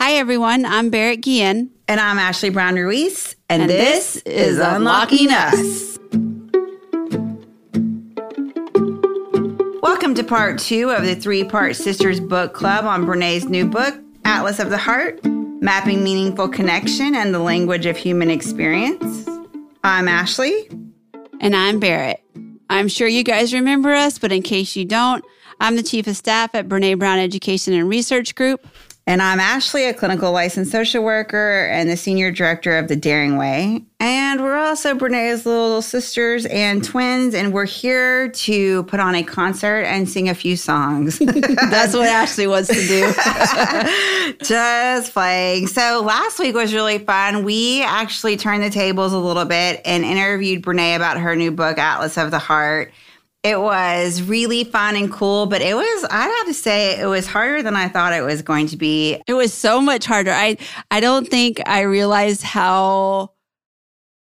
Hi, everyone. I'm Barrett Guillen. And I'm Ashley Brown Ruiz. And, and this, this, is Unlocking Us. Welcome to part two of the three part Sisters Book Club on Brene's new book, Atlas of the Heart Mapping Meaningful Connection and the Language of Human Experience. I'm Ashley. And I'm Barrett. I'm sure you guys remember us, but in case you don't, I'm the Chief of Staff at Brene Brown Education and Research Group. And I'm Ashley, a clinical licensed social worker and the senior director of the Daring Way. And we're also Brene's little sisters and twins, and we're here to put on a concert and sing a few songs. That's what Ashley wants to do. Just playing. So last week was really fun. We actually turned the tables a little bit and interviewed Brene about her new book, Atlas of the Heart. It was really fun and cool, but it was, I'd have to say, it was harder than I thought it was going to be. It was so much harder. I, I don't think I realized how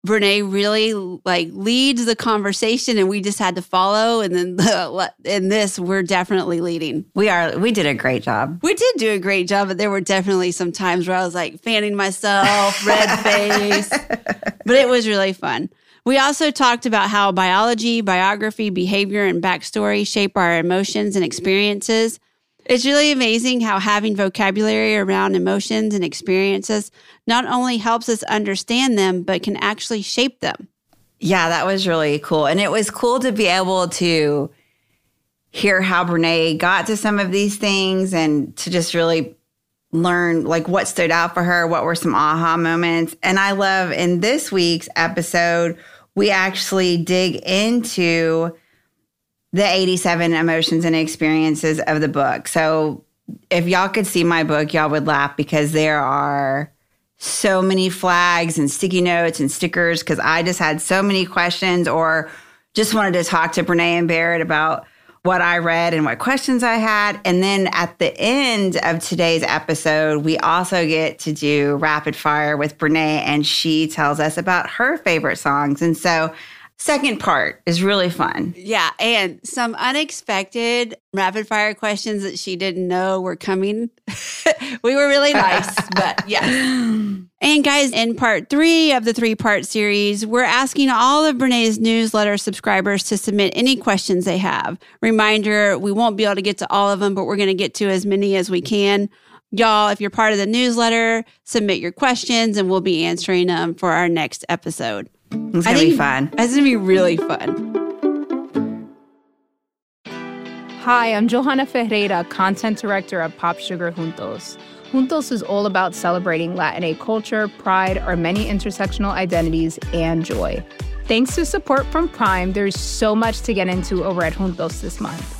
Brene really like leads the conversation and we just had to follow. And then the, in this, we're definitely leading. We are, we did a great job. We did do a great job, but there were definitely some times where I was like fanning myself, red face, but it was really fun. We also talked about how biology, biography, behavior, and backstory shape our emotions and experiences. It's really amazing how having vocabulary around emotions and experiences not only helps us understand them, but can actually shape them. Yeah, that was really cool. And it was cool to be able to hear how Brene got to some of these things and to just really learn like what stood out for her, what were some aha moments. And I love in this week's episode, we actually dig into the 87 emotions and experiences of the book. So if y'all could see my book, y'all would laugh because there are so many flags and sticky notes and stickers because I just had so many questions or just wanted to talk to Brene and Barrett about what I read and what questions I had. And then at the end of today's episode, we also get to do rapid fire with Brene, and she tells us about her favorite songs. And so second part is really fun. Yeah, and some unexpected rapid fire questions that she didn't know were coming. we were really nice, but yeah. And guys, in part three of the three part series, we're asking all of Brene's newsletter subscribers to submit any questions they have. Reminder, we won't be able to get to all of them, but we're going to get to as many as we can. Y'all, if you're part of the newsletter, submit your questions and we'll be answering them for our next episode. It's gonna be fun. It's gonna be really fun. Hi, I'm Johanna Ferreira, content director of Pop Sugar Juntos. Juntos is all about celebrating Latina culture, pride, our many intersectional identities, and joy. Thanks to support from Prime, there's so much to get into over at Juntos this month.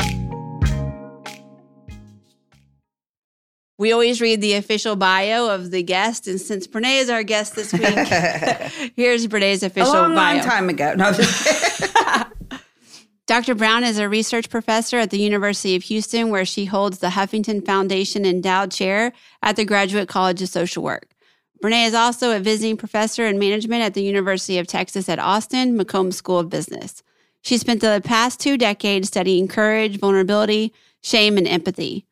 We always read the official bio of the guest, and since Brene is our guest this week, here's Brene's official a long, bio. long time ago. No, Dr. Brown is a research professor at the University of Houston, where she holds the Huffington Foundation Endowed Chair at the Graduate College of Social Work. Brene is also a visiting professor in management at the University of Texas at Austin, McCombs School of Business. She spent the past two decades studying courage, vulnerability, shame, and empathy.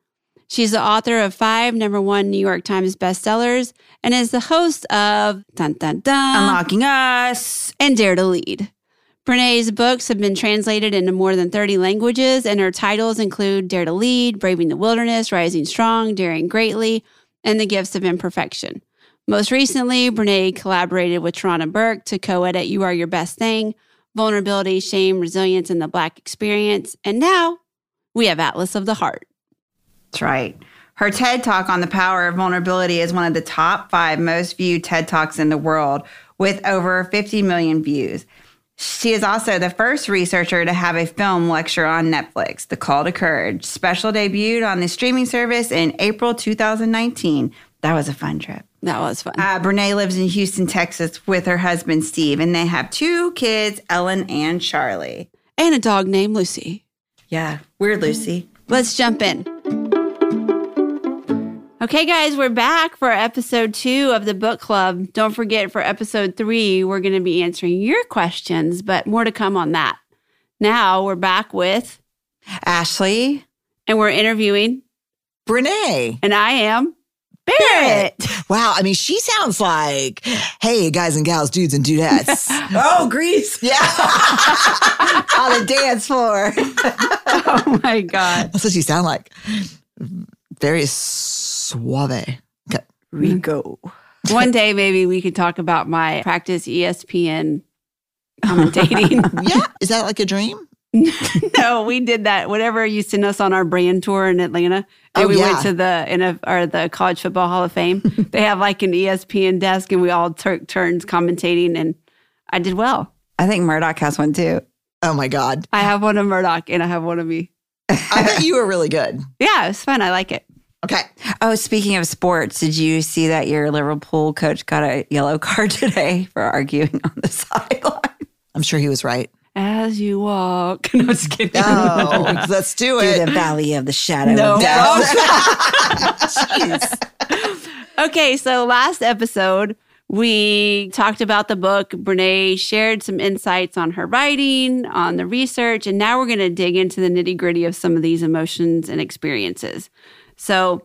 She's the author of five number one New York Times bestsellers and is the host of Dun Dun Dun, Unlocking Us, and Dare to Lead. Brene's books have been translated into more than 30 languages, and her titles include Dare to Lead, Braving the Wilderness, Rising Strong, Daring Greatly, and The Gifts of Imperfection. Most recently, Brene collaborated with Tarana Burke to co edit You Are Your Best Thing, Vulnerability, Shame, Resilience, and the Black Experience. And now we have Atlas of the Heart. That's right. Her TED Talk on the power of vulnerability is one of the top five most viewed TED Talks in the world with over 50 million views. She is also the first researcher to have a film lecture on Netflix, The Call to Courage. Special debuted on the streaming service in April 2019. That was a fun trip. That was fun. Uh, Brene lives in Houston, Texas with her husband, Steve, and they have two kids, Ellen and Charlie. and a dog named Lucy. Yeah, weird Lucy. Let's jump in. Okay, guys, we're back for episode two of the book club. Don't forget, for episode three, we're going to be answering your questions, but more to come on that. Now we're back with, Ashley. and we're interviewing, Brene. and I am Barrett. Wow. I mean, she sounds like, hey, guys and gals, dudes and dudettes. Oh, Greece. yeah. On the dance floor. oh my God. That's what you sound like. Very suave. Okay. Mm-hmm. Rico. One day, maybe we could talk about my practice ESPN commentating. Um, yeah. Is that like a dream? no, we did that. Whenever you send us on our brand tour in Atlanta, and Oh, we yeah. went to the in a, or the College Football Hall of Fame. they have like an ESPN desk, and we all took turns commentating, and I did well. I think Murdoch has one too. Oh my God. I have one of Murdoch, and I have one of me. I bet you were really good. Yeah, it was fun. I like it. Okay. Oh, speaking of sports, did you see that your Liverpool coach got a yellow card today for arguing on the sideline? I'm sure he was right. As you walk. No, just kidding. Oh, let's do it. Through it. the valley of the shadow No. of death. Okay, so last episode, we talked about the book. Brene shared some insights on her writing, on the research, and now we're going to dig into the nitty gritty of some of these emotions and experiences. So,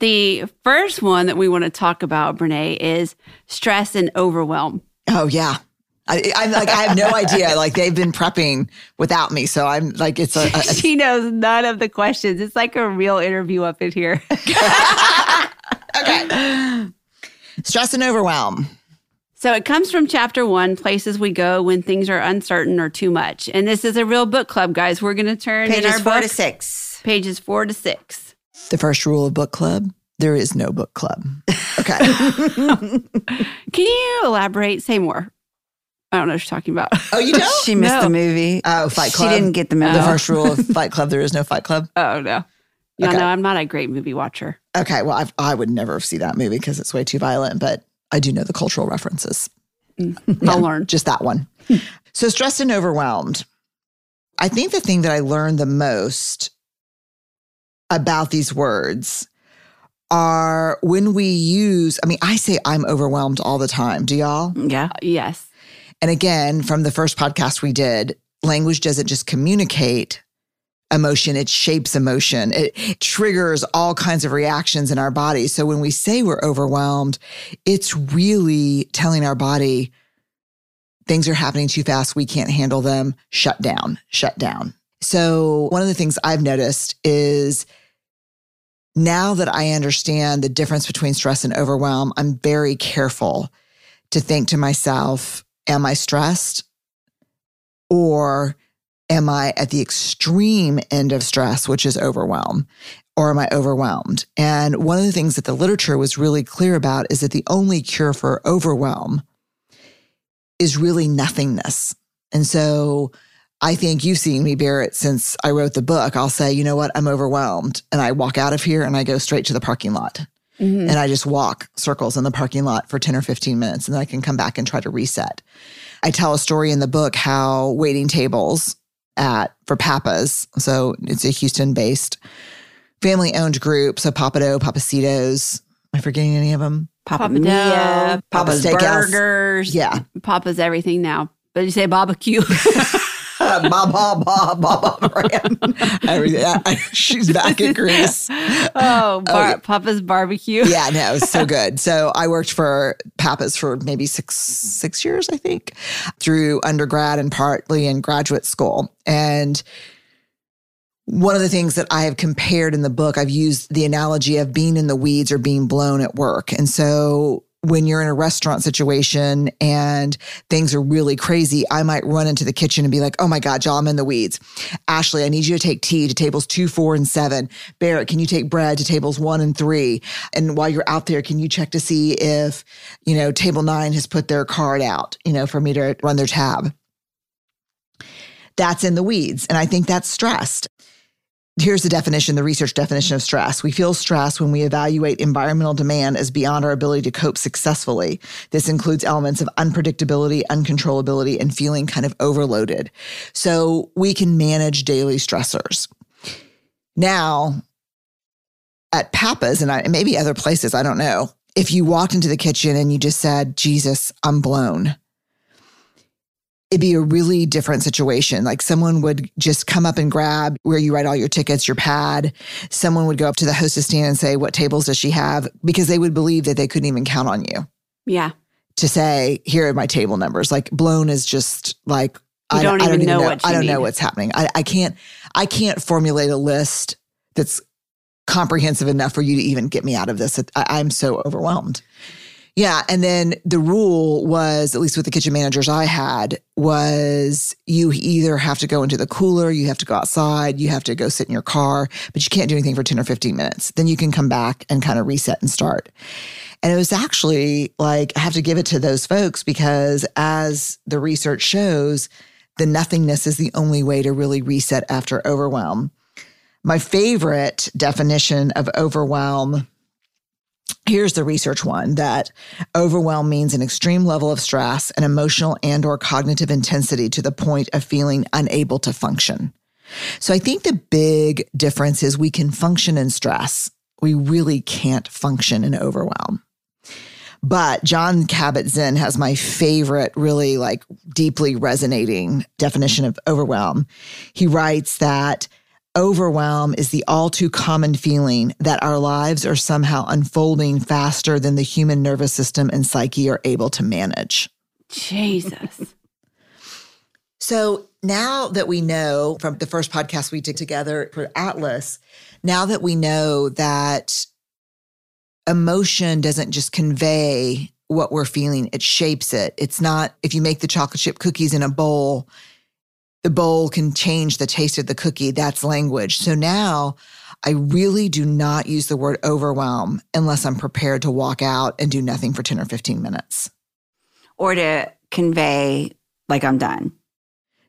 the first one that we want to talk about, Brene, is stress and overwhelm. Oh yeah. I, I'm like I have no idea. Like they've been prepping without me, so I'm like it's a, a she knows none of the questions. It's like a real interview up in here. okay. Stress and overwhelm. So it comes from chapter one, places we go when things are uncertain or too much. And this is a real book club, guys. We're going to turn in Pages our four book, to six. pages four to six. The first rule of book club: there is no book club. Okay. Can you elaborate? Say more. I don't know what you're talking about. oh, you don't? She missed No. the movie. Oh, Fight Club. She didn't get the memo. the first oh. rule of Fight Club: there is no Fight Club. oh no. Yeah, Okay. no, I'm not a great movie watcher. Okay. Well, I've, I would never see that movie because it's way too violent, but I do know the cultural references. Mm, I'll learn. Just that one. so stressed and overwhelmed. I think the thing that I learned the most about these words are when we use, I mean, I say I'm overwhelmed all the time. Do y'all? yeah. Uh, yes. And again, from the first podcast we did, language doesn't just communicate emotion, it shapes emotion. It triggers all kinds of reactions in our body. So when we say we're overwhelmed, it's really telling our body things are happening too fast, we can't handle them, shut down, shut down. So one of the things I've noticed is now that I understand the difference between stress and overwhelm, I'm very careful to think to myself, am I stressed? Or am I at the extreme end of stress, which is overwhelm? Or am I overwhelmed? And one of the things that the literature was really clear about is that the only cure for overwhelm is really nothingness. And so I think you've seen me, Barrett, since I wrote the book. I'll say, you know what? I'm overwhelmed. And I walk out of here and I go straight to the parking lot Mhm. and I just walk circles in the parking lot for 10 or 15 minutes and then I can come back and try to reset. I tell a story in the book how waiting tables at for Pappas, so it's a Houston based family owned group. So Pappadeaux, Pappasito's. Am I forgetting any of them? Papa, Papa Mia, Pappas Steakhouse. Burgers. Yeah. Pappas everything now. But you say barbecue. ba ba ba ba ba brand. Everything. I- I- she's back in Greece. Oh, oh, bar- yeah. Pappas barbecue. Yeah, no, it was so good. So I worked for Pappas for maybe six six years, I think, through undergrad and partly in graduate school. And one of the things that I have compared in the book, I've used the analogy of being in the weeds or being blown at work. And so when you're in a restaurant situation and things are really crazy, I might run into the kitchen and be like, oh my God, y'all, I'm in the weeds. Ashley, I need you to take tea to tables two, four, and seven. Barrett, can you take bread to tables one and three? And while you're out there, can you check to see if, you know, table nine has put their card out, you know, for me to run their tab? That's in the weeds. And I think that's stressed. Here's the definition, the research definition of stress. We feel stress when we evaluate environmental demand as beyond our ability to cope successfully. This includes elements of unpredictability, uncontrollability, and feeling kind of overloaded. So we can manage daily stressors. Now, at Pappas and, I, and maybe other places, I don't know, if you walked into the kitchen and you just said, Jesus, I'm blown, it'd be a really different situation. Like someone would just come up and grab where you write all your tickets, your pad. Someone would go up to the hostess stand and say, What tables does she have? Because they would believe that they couldn't even count on you Yeah. to say, Here are my table numbers. Like blown is just like, You don't even know what I don't know what's happening. I, I can't I can't formulate a list that's comprehensive enough for you to even get me out of this. I, I'm so overwhelmed. Yeah. And then the rule was, at least with the kitchen managers I had, was you either have to go into the cooler, you have to go outside, you have to go sit in your car, but you can't do anything for 10 or 15 minutes. Then you can come back and kind of reset and start. And it was actually like, I have to give it to those folks because as the research shows, the nothingness is the only way to really reset after overwhelm. My favorite definition of overwhelm here's the research one that overwhelm means an extreme level of stress and emotional and or cognitive intensity to the point of feeling unable to function. So i think the big difference is we can function in stress. We really can't function in overwhelm. But Jon Kabat-Zinn has my favorite, really like deeply resonating definition of overwhelm. He writes that overwhelm is the all too common feeling that our lives are somehow unfolding faster than the human nervous system and psyche are able to manage. Jesus. So now that we know from the first podcast we did together for Atlas, now that we know that emotion doesn't just convey what we're feeling, it shapes it. It's not if you make the chocolate chip cookies in a bowl, the bowl can change the taste of the cookie. That's language. So now I really do not use the word overwhelm unless I'm prepared to walk out and do nothing for 10 or 15 minutes. or to convey like I'm done.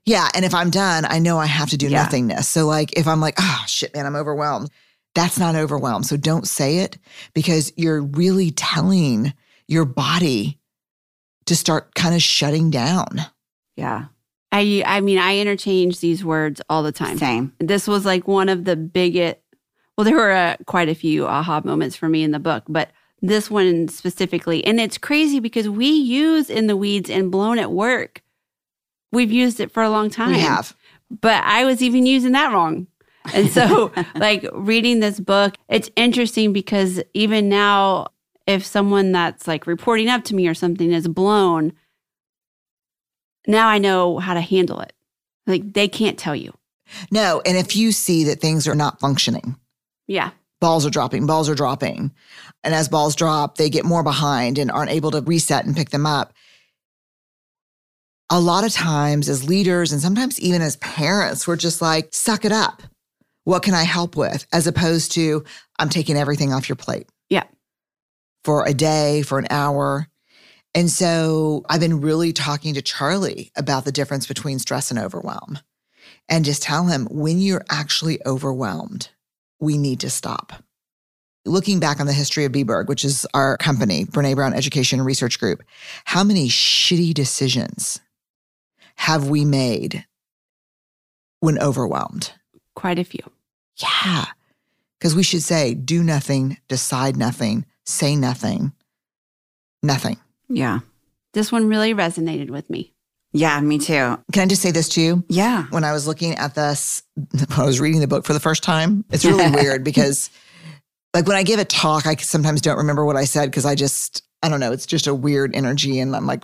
Yeah. And if I'm done, I know I have to do Yeah. nothingness. So, like, if I'm like, oh, shit, man, I'm overwhelmed, that's not overwhelmed. So, don't say it because you're really telling your body to start kind of shutting down. Yeah. I I mean, I interchange these words all the time. Same. This was like one of the biggest. Well, there were uh, quite a few aha moments for me in the book, but this one specifically, and it's crazy because we use in the weeds and blown at work. We've used it for a long time. We have. but I was even using that wrong. And so, like reading this book, it's interesting because even now, if someone that's like reporting up to me or something is blown, now I know how to handle it. Like they can't tell you. No. And if you see that things are not functioning, Yeah. balls are dropping, balls are dropping. And as balls drop, they get more behind and aren't able to reset and pick them up. A lot of times, as leaders and sometimes even as parents, we're just like, suck it up. What can I help with? As opposed to, I'm taking everything off your plate Yeah. for a day, for an hour. And so I've been really talking to Charlie about the difference between stress and overwhelm and just tell him when you're actually overwhelmed, we need to stop. Looking back on the history of Beberg, which is our company, Brene Brown Education and Research Group, how many shitty decisions have we made when overwhelmed? Quite a few. Yeah. Because we should say, do nothing, decide nothing, say nothing, nothing. Yeah. This one really resonated with me. Yeah, me too. Can I just say this to you? Yeah. When I was looking at this, when I was reading the book for the first time, it's really weird because, like, when I give a talk, I sometimes don't remember what I said because I just, I don't know, it's just a weird energy and I'm like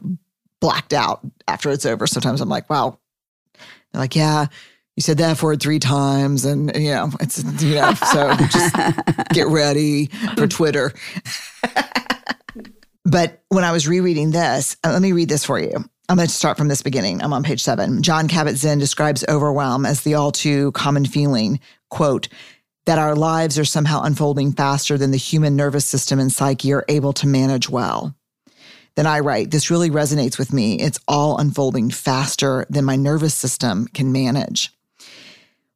blacked out after it's over. Sometimes I'm like, wow. They're like, yeah, you said that word three times. And, you know, it's, you know, so just get ready for Twitter. But when I was rereading this, uh, let me read this for you. I'm going to start from this beginning. I'm on page seven. Jon Kabat-Zinn describes overwhelm as the all too common feeling, quote, that our lives are somehow unfolding faster than the human nervous system and psyche are able to manage well. Then I write, this really resonates with me. It's all unfolding faster than my nervous system can manage.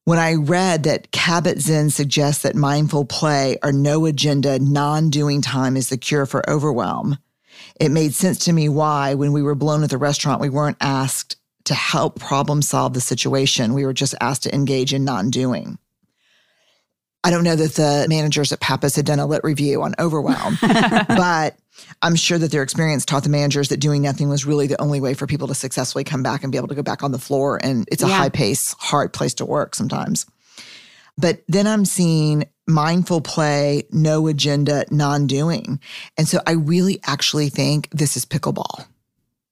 When I read that Kabat Zinn suggests that mindful play or no agenda, non doing time is the cure for overwhelm, it made sense to me why, when we were blown at the restaurant, we weren't asked to help problem solve the situation. We were just asked to engage in non doing. I don't know that the managers at Pappas had done a lit review on overwhelm, but I'm sure that their experience taught the managers that doing nothing was really the only way for people to successfully come back and be able to go back on the floor. And it's a Yeah. high pace, hard place to work sometimes. But then I'm seeing mindful play, no agenda, non doing. And so I really actually think this is pickleball.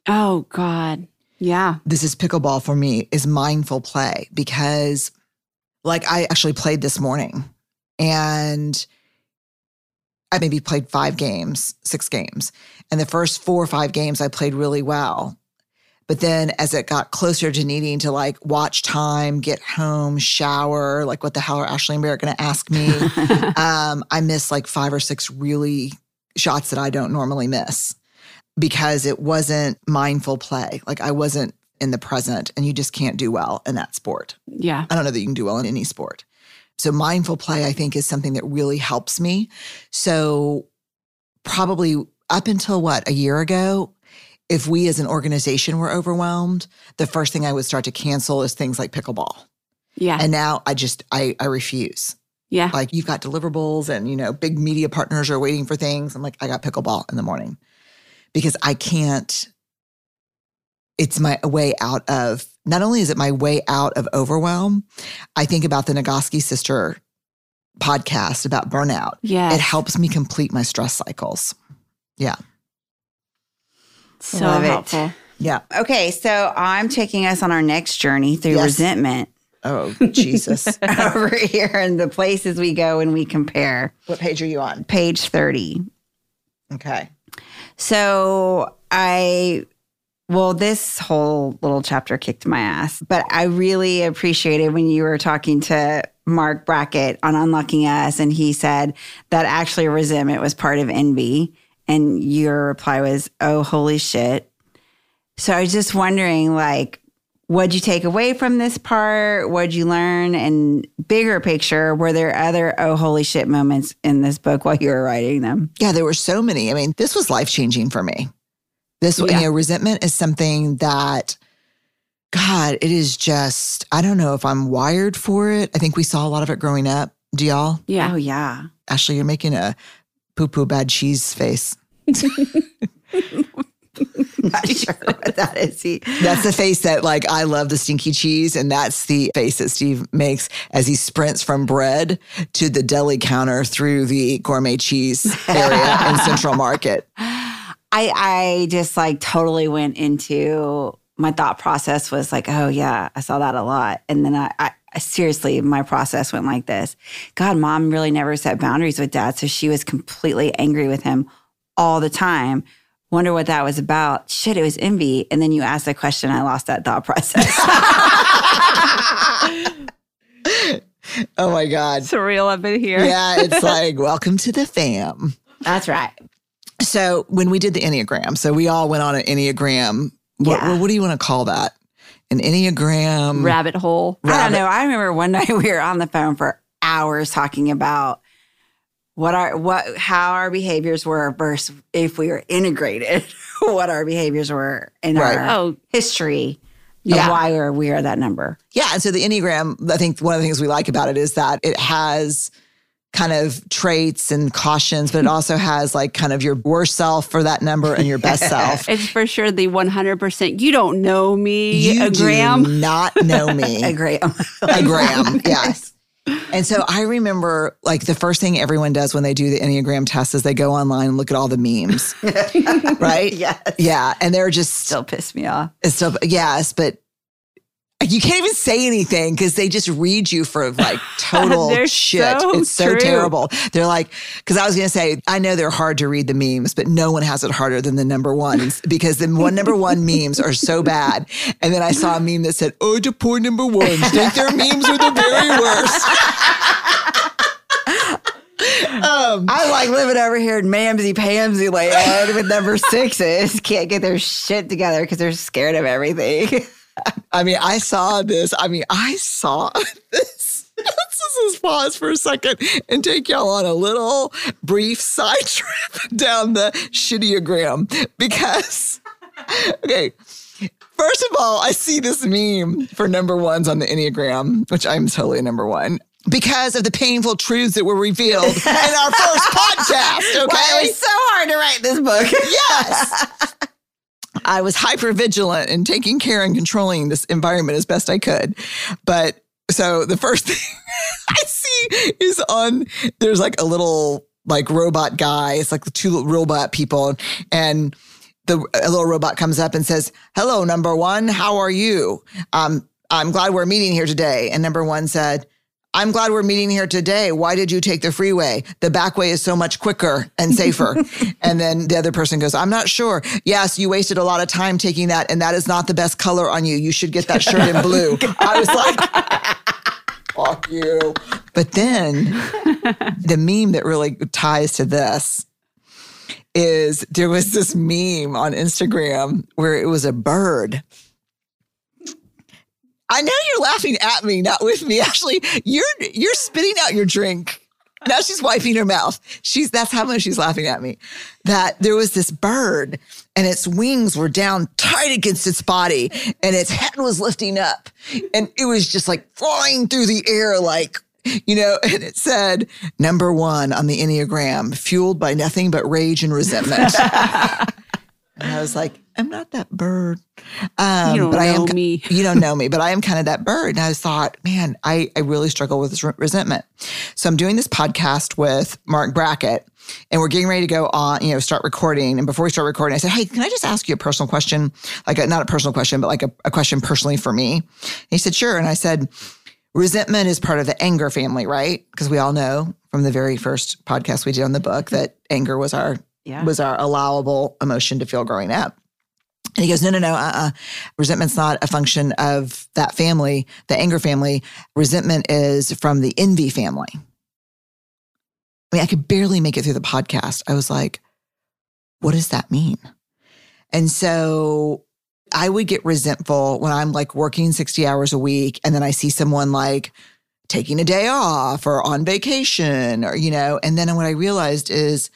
Oh God. Yeah. This is pickleball for me, is mindful play because, like, I actually played this morning and I maybe played five games, six games. And the first four or five games, I played really well. But then as it got closer to needing to like watch time, get home, shower, like what the hell are Ashley and Barrett going to ask me? um, I missed like five or six really shots that I don't normally miss because it wasn't mindful play. Like I wasn't in the present and you just can't do well in that sport. Yeah. I don't know that you can do well in any sport. So mindful play, I think, is something that really helps me. So probably up until what, a year ago, if we as an organization were overwhelmed, the first thing I would start to cancel is things like pickleball. Yeah. And now I just I I refuse. yeah. Like you've got deliverables and you know, big media partners are waiting for things. I'm like, I got pickleball in the morning. Because I can't it's my way out of not only is it my way out of overwhelm, I think about the Nagoski sister podcast about burnout. Yeah. It helps me complete my stress cycles. Yeah. so Love it. helpful. Yeah. Okay, so I'm taking us on our next journey through Yes. resentment Oh, Jesus. over here and the places we go and we compare. what page are you on? Page 30. Okay. So I, well, this whole little chapter kicked my ass, but I really appreciated when you were talking to Marc Brackett on Unlocking Us, and he said that actually resentment was part of envy. And your reply was, oh, holy shit. So I was just wondering, like, what'd you take away from this part? What'd you learn? And bigger picture, were there other oh, holy shit moments in this book while you were writing them? Yeah, there were so many. I mean, this was life changing for me. This, Yeah. you know, resentment is something that, God, it is just, I don't know if I'm wired for it. I think we saw a lot of it growing up. Do y'all? Yeah. Oh, yeah. Ashley, you're making a poo poo bad cheese face. Not sure what that is. He, That's the face that, like, I love the stinky cheese. And that's the face that Steve makes as he sprints from bread to the deli counter through the gourmet cheese area in Central Market. I I just like totally went into my thought process was like, oh yeah, I saw that a lot, and then I, I I- seriously my process went like this. God, mom really never set boundaries with dad, so she was completely angry with him all the time. Wonder what that was about. Shit, it was envy. And then you asked the question, I lost that thought process. Oh my God. Surreal up in here. Yeah, it's like, welcome to the fam. That's right. So when we did the Enneagram, so we all went on an Enneagram. What, Yeah. what do you want to call that? An Enneagram. Rabbit hole. I don't know. I remember one night we were on the phone for hours talking about what our what how our behaviors were versus if we were integrated, what our behaviors were in Right. our Oh, history Yeah. why we're we are that number. Yeah. And so the Enneagram, I think one of the things we like about it is that it has kind of traits and cautions, but it also has like kind of your worst self for that number and your best self. It's for sure the 100%. You don't know me, You a gram. not know me. A gram. a gram. Yes. And so I remember like the first thing everyone does when they do the Enneagram test is they go online and look at all the memes. right? yes. Yeah. And they're just Still piss me off. it's still, yes, but you can't even say anything because they just read you for like total shit. so it's so true. terrible. They're like, because I was going to say, I know they're hard to read the memes, but no one has it harder than the number ones because the one number one memes are so bad. And then I saw a meme that said, "Oh, the poor number ones think their memes are the very worst." um, I like living over here in Mamsy Pamsy land with number sixes. Can't get their shit together because they're scared of everything. I mean, I saw this. I mean, I saw this. Let's just pause for a second and take y'all on a little brief side trip down the shittiagram because, okay, first of all, I see this meme for number ones on the Enneagram, which I'm totally number one. Because of the painful truths that were revealed in our first podcast, okay? It was so hard to write this book. yes. I was hyper vigilant in taking care and controlling this environment as best I could. But so the first thing I see is on there's like a little like robot guy. It's like the two robot people and the a little robot comes up and says, "Hello, number 1, how are you? Um I'm glad we're meeting here today." And number 1 said, I'm glad we're meeting here today. Why did you take the freeway? The back way is so much quicker and safer. and then the other person goes, I'm not sure. Yes, you wasted a lot of time taking that, and that is not the best color on you. You should get that shirt in blue. I was like, fuck you. But then the meme that really ties to this is there was this meme on Instagram where it was a bird I know you're laughing at me, not with me. Actually, you're you're spitting out your drink. Now she's wiping her mouth. She's that's how much she's laughing at me. That there was this bird and its wings were down tight against its body and its head was lifting up and it was just like flying through the air like you know, and it said number one on the Enneagram, fueled by nothing but rage and resentment. and I was like, I'm not that bird. Um, You don't but I am, know me. you don't know me, but I am kind of that bird. And I thought, man, I, I really struggle with this re- resentment. So I'm doing this podcast with Marc Brackett and we're getting ready to go on, you know, start recording. And before we start recording, I said, Hey, can I just ask you a personal question? Like a, not a personal question, but like a, a question personally for me. And he said, sure. And I said, resentment is part of the anger family, right? Because we all know from the very first podcast we did on the book that anger was our Yeah. was our allowable emotion to feel growing up. And he goes, no, no, no, uh-uh. Resentment's not a function of that family, the anger family. Resentment is from the envy family. I mean, I could barely make it through the podcast. I was like, what does that mean? And so I would get resentful when I'm like working 60 hours a week and then I see someone like taking a day off or on vacation or, you know, and then what I realized is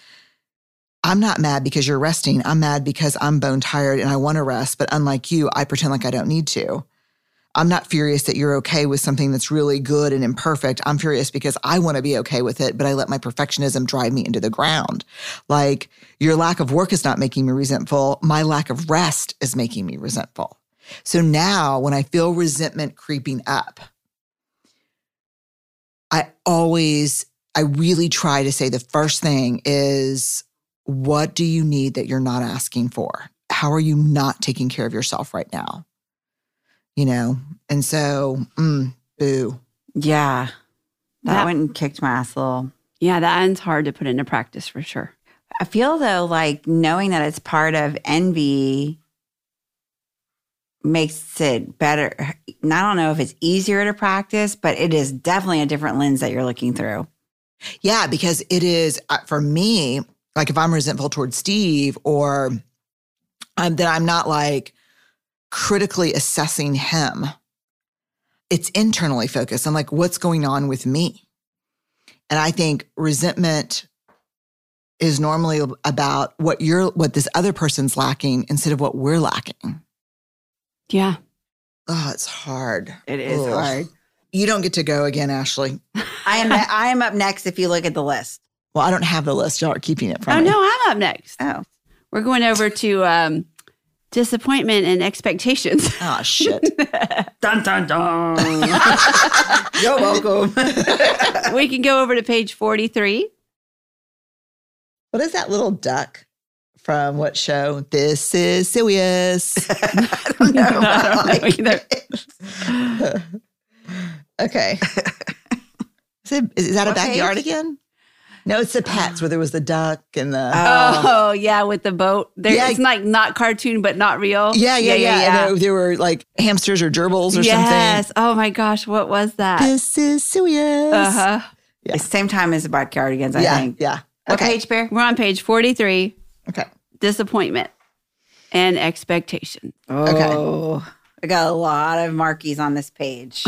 I'm not mad because you're resting. I'm mad because I'm bone tired and I want to rest. But unlike you, I pretend like I don't need to. I'm not furious that you're okay with something that's really good and imperfect. I'm furious because I want to be okay with it, but I let my perfectionism drive me into the ground. Like your lack of work is not making me resentful. My lack of rest is making me resentful. So now when I feel resentment creeping up, I always, I really try to say the first thing is, what do you need that you're not asking for? How are you not taking care of yourself right now? You know, and so, mm, boo. Yeah. That That- went and kicked my ass a little. Yeah, that one's hard to put into practice for sure. I feel though like knowing that it's part of envy makes it better. I don't know if it's easier to practice, but it is definitely a different lens that you're looking through. Yeah, because it is uh, for me. Like if I'm resentful towards Steve, or um, I'm then I'm not like critically assessing him. It's internally focused. I'm like, what's going on with me? And I think resentment is normally about what you're what this other person's lacking instead of what we're lacking. Yeah. Oh, it's hard. It is Ugh. hard. You don't get to go again, Ashley. I am I am up next if you look at the list. Well, I don't have the list. Y'all are keeping it from Oh me. Oh, no, I'm up next. Oh. We're going over to um, disappointment and expectations. Oh, shit. Dun dun dun. You're welcome. we can go over to page 43. what is that little duck from what show? This is Sirius. I don't know either. okay. Is, it, is that a backyard page? again? No, it's the pets where there was the duck and the. Oh, yeah, with the boat. There, Yeah. It's like not cartoon, but not real. yeah, yeah, yeah. And there, there were like hamsters or gerbils or yes. something. Yes. Oh my gosh, what was that? This is Sirius. Uh huh. Yeah. Same time as the backyardigans, I yeah, think. yeah. What Okay. page, Bear? We're on page 43 Okay. disappointment and expectation. Oh, I got a lot of markies on this page.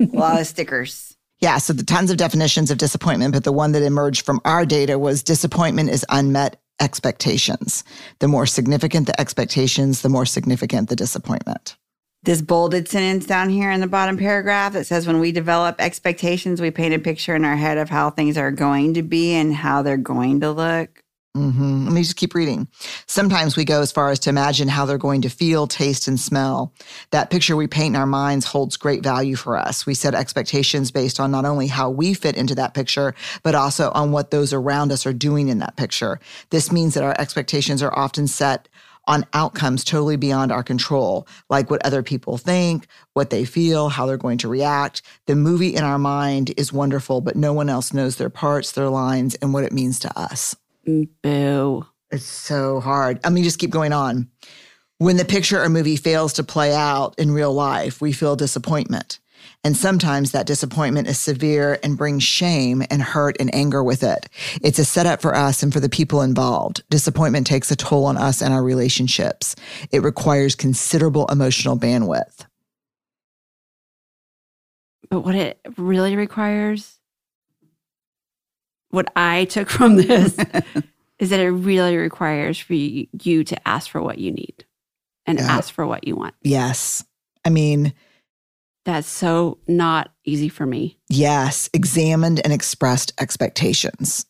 a lot of stickers. Yeah, so the tons of definitions of disappointment, but the one that emerged from our data was disappointment is unmet expectations. The more significant the expectations, the more significant the disappointment. This bolded sentence down here in the bottom paragraph that says, when we develop expectations, we paint a picture in our head of how things are going to be and how they're going to look. Hmm Let me just keep reading. Sometimes we go as far as to imagine how they're going to feel, taste, and smell. That picture we paint in our minds holds great value for us. We set expectations based on not only how we fit into that picture, but also on what those around us are doing in that picture. This means that our expectations are often set on outcomes totally beyond our control, like what other people think, what they feel, how they're going to react. The movie in our mind is wonderful, but no one else knows their parts, their lines, and what it means to us. Boo. It's so hard. I mean, just keep going on. When the picture or movie fails to play out in real life, we feel disappointment. And sometimes that disappointment is severe and brings shame and hurt and anger with it. It's a setup for us and for the people involved. Disappointment takes a toll on us and our relationships. It requires considerable emotional bandwidth. But what it really requires, what I took from this, is that it really requires for you to ask for what you need and Yeah. ask for what you want. Yes. I mean, That's so not easy for me. Yes, examined and expressed expectations.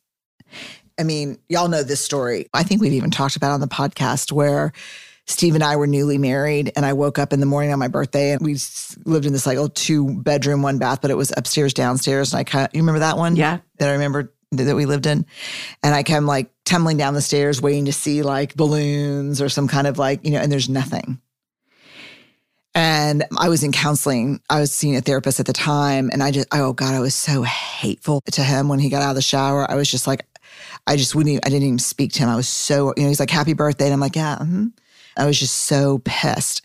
I mean, y'all know this story. I think we've even talked about it on the podcast where Steve and I were newly married, and I woke up in the morning on my birthday, and we lived in this like old two bedroom, one bath, but it was upstairs, downstairs. And I kind of, you remember that one? Yeah. That I remember that we lived in. And I come like tumbling down the stairs, waiting to see like balloons or some kind of like, you know, and there's nothing. And I was in counseling. I was seeing a therapist at the time. And I just, oh God, I was so hateful to him when he got out of the shower. I was just like, I just wouldn't even, I didn't even speak to him. I was so, you know, he's like, happy birthday. And I'm like, yeah. mhm. I was just so pissed.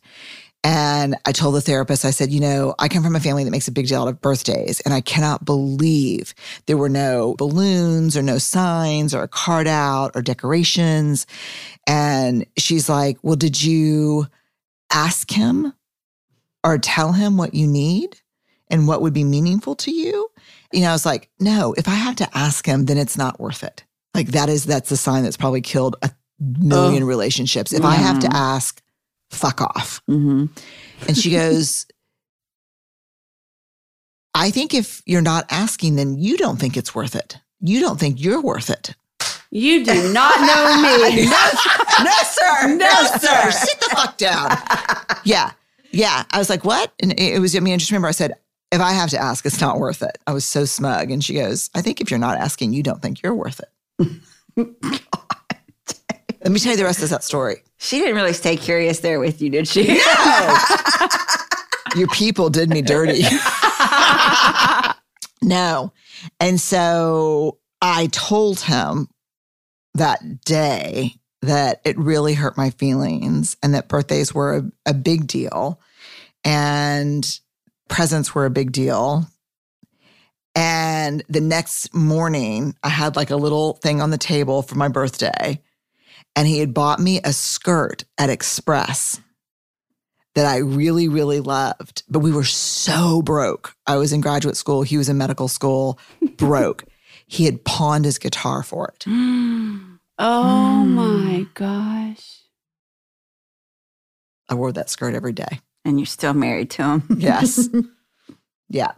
And I told the therapist, I said, you know, I come from a family that makes a big deal out of birthdays. And I cannot believe there were no balloons or no signs or a card out or decorations. And she's like, well, did you ask him or tell him what you need and what would be meaningful to you? You know, I was like, no, if I have to ask him, then it's not worth it. Like that is, that's a sign that's probably killed a million relationships. If I have to ask, fuck off. Mm-hmm. And she goes, I think if you're not asking, then you don't think it's worth it. You don't think you're worth it. You do not know me. no, sir. No, sir. Sit the fuck down. Yeah. Yeah. I was like, what? And it was, I mean, I just remember I said, if I have to ask, it's not worth it. I was so smug. And she goes, I think if you're not asking, you don't think you're worth it. Let me tell you the rest of that story. She didn't really stay curious there with you, did she? No. Your people did me dirty. no. And so I told him that day that it really hurt my feelings and that birthdays were a, a big deal and presents were a big deal. And the next morning, I had like a little thing on the table for my birthday. And he had bought me a skirt at Express that I really, really loved. But we were so broke. I was in graduate school, he was in medical school, broke. he had pawned his guitar for it. oh hmm. my gosh. I wore that skirt every day. and you're still married to him. Yes. yeah.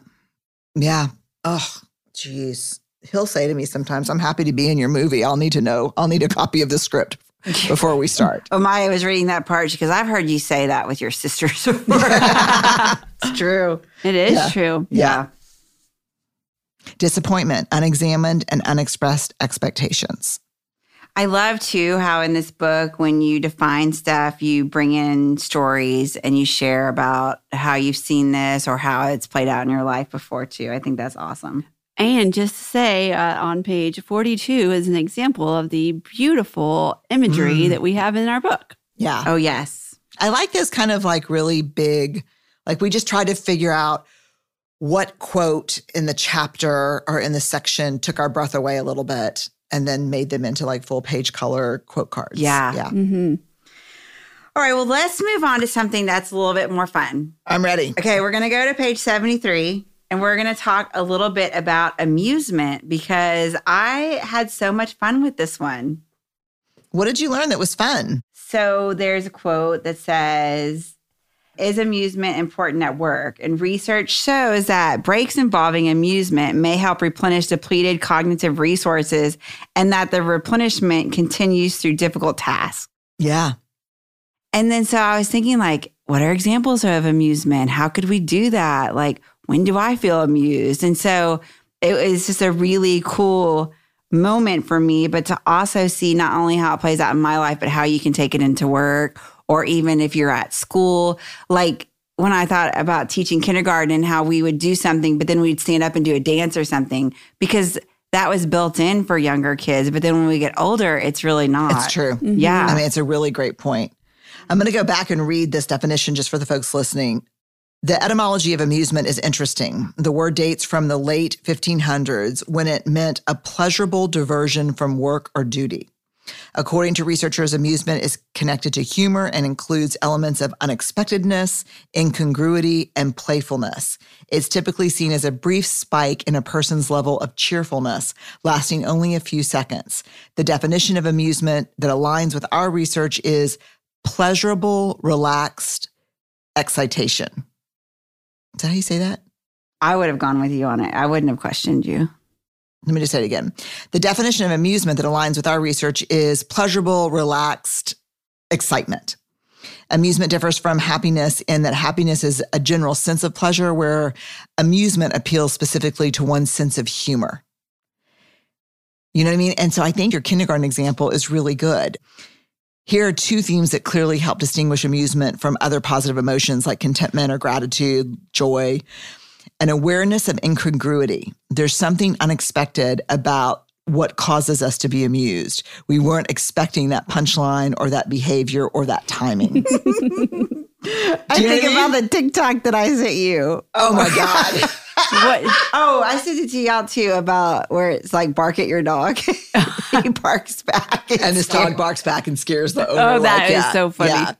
Yeah. Oh, Jeez. He'll say to me sometimes, I'm happy to be in your movie. I'll need to know. I'll need a copy of the script before we start. Oh, Maya was reading that part because I've heard you say that with your sisters before. it's true. It is Yeah. true. Yeah. Disappointment, unexamined, and unexpressed expectations. I love too how in this book, when you define stuff, you bring in stories and you share about how you've seen this or how it's played out in your life before too. I think that's awesome. And just to say, uh, on page 42 is an example of the beautiful imagery Mm. that we have in our book. Yeah. Oh, yes. I like this kind of like really big, like we just tried to figure out what quote in the chapter or in the section took our breath away a little bit and then made them into like full page color quote cards. Yeah. Yeah. hmm All right. Well, let's move on to something that's a little bit more fun. I'm ready. Okay. We're going to go to page 73 and we're going to talk a little bit about amusement because I had so much fun with this one. What did you learn that was fun? So there's a quote that says, Is amusement important at work? And research shows that breaks involving amusement may help replenish depleted cognitive resources and that the replenishment continues through difficult tasks. Yeah. And then so I was thinking, like, what are examples of amusement? How could we do that? Like, when do I feel amused? And so it was just a really cool moment for me, but to also see not only how it plays out in my life, but how you can take it into work or even if you're at school. Like when I thought about teaching kindergarten and how we would do something, but then we'd stand up and do a dance or something because that was built in for younger kids. But then when we get older, it's really not. It's true. Yeah. I mean, it's a really great point. I'm going to go back and read this definition just for the folks listening. The etymology of amusement is interesting. The word dates from the late 1500s when it meant a pleasurable diversion from work or duty. According to researchers, amusement is connected to humor and includes elements of unexpectedness, incongruity, and playfulness. It's typically seen as a brief spike in a person's level of cheerfulness, lasting only a few seconds. The definition of amusement that aligns with our research is pleasurable, relaxed excitation. Is that how you say that? I would have gone with you on it. I wouldn't have questioned you. Let me just say it again. The definition of amusement that aligns with our research is pleasurable, relaxed excitement. Amusement differs from happiness in that happiness is a general sense of pleasure, where amusement appeals specifically to one's sense of humor. You know what I mean? And so I think your kindergarten example is really good. Here are two themes that clearly help distinguish amusement from other positive emotions like contentment or gratitude, joy an awareness of incongruity. There's something unexpected about what causes us to be amused. We weren't expecting that punchline or that behavior or that timing. I Do you know think what I mean? about the TikTok that I sent you. oh my God. What? Oh, I sent it to y'all too about where it's like bark at your dog. he barks back. and this scared. dog barks back and scares the owner. Oh, that like, is yeah, so funny. Yeah.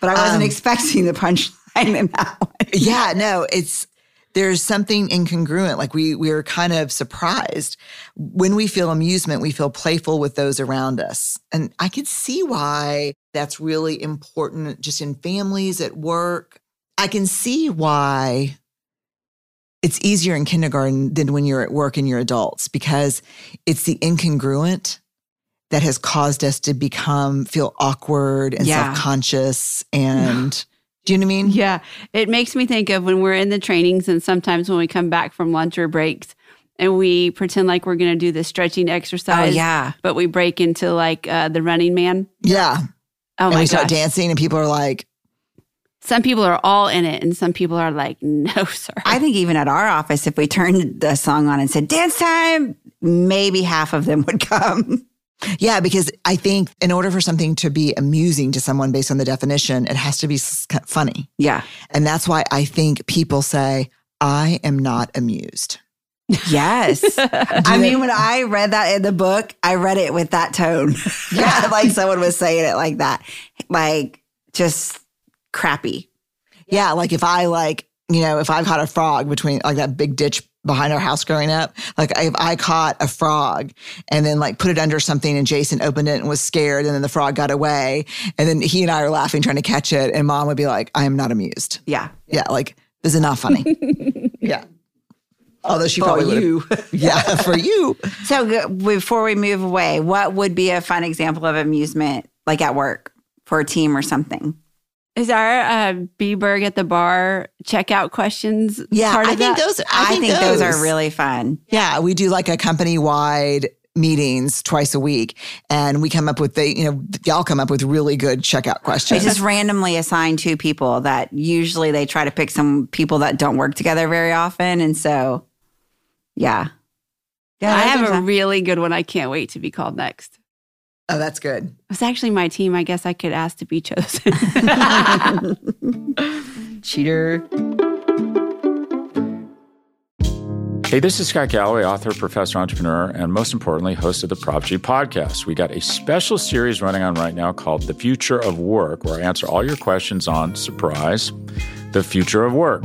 But I wasn't Um, expecting the punchline in that one. yeah, no, it's there's something incongruent. Like we we're kind of surprised. When we feel amusement, we feel playful with those around us. And I could see why that's really important just in families, at work. I can see why it's easier in kindergarten than when you're at work and you're adults because it's the incongruent that has caused us to become feel awkward and Yeah. self-conscious and do you know what I mean? Yeah. It makes me think of when we're in the trainings and sometimes when we come back from lunch or breaks and we pretend like we're going to do the stretching exercise. Oh, yeah. But we break into like uh, the running man. Yeah. Oh and my we start dancing and people are like, Some people are all in it and some people are like, no, sir. I think even at our office, if we turned the song on and said dance time, maybe half of them would come. yeah, because I think in order for something to be amusing to someone based on the definition, it has to be funny. Yeah. And that's why I think people say, I am not amused. Yes. I mean, when I read that in the book, I read it with that tone. Yeah. like someone was saying it like that. Like just crappy. Yeah, like if I like, you know, if I caught a frog between like that big ditch behind our house growing up, like if I caught a frog and then like put it under something and Jason opened it and was scared and then the frog got away and then he and I are laughing trying to catch it and mom would be like, I am not amused. Yeah. Yeah, like this is not funny. yeah. Although she For probably would. you. Yeah, for you. So before we move away, what would be a fun example of amusement, like at work for a team or something? Is our uh, B Berg at the bar checkout questions Yeah, part of I think that? those. I, I, think, those. are really fun. Yeah, we do like a company wide meetings twice a week, and we come up with the you know y'all come up with really good checkout questions. They questions. just randomly assign two people that usually they try to pick some people that don't work together very often. And so, yeah. Yeah, I have a fun. really good one. I can't wait to be called next. oh, that's good. It's actually my team. I guess I could ask to be chosen. cheater. Hey, this is Scott Galloway, author, professor, entrepreneur, and most importantly, host of the Prop G podcast. We got a special series running on right now called The Future of Work, where I answer all your questions on surprise, the future of work.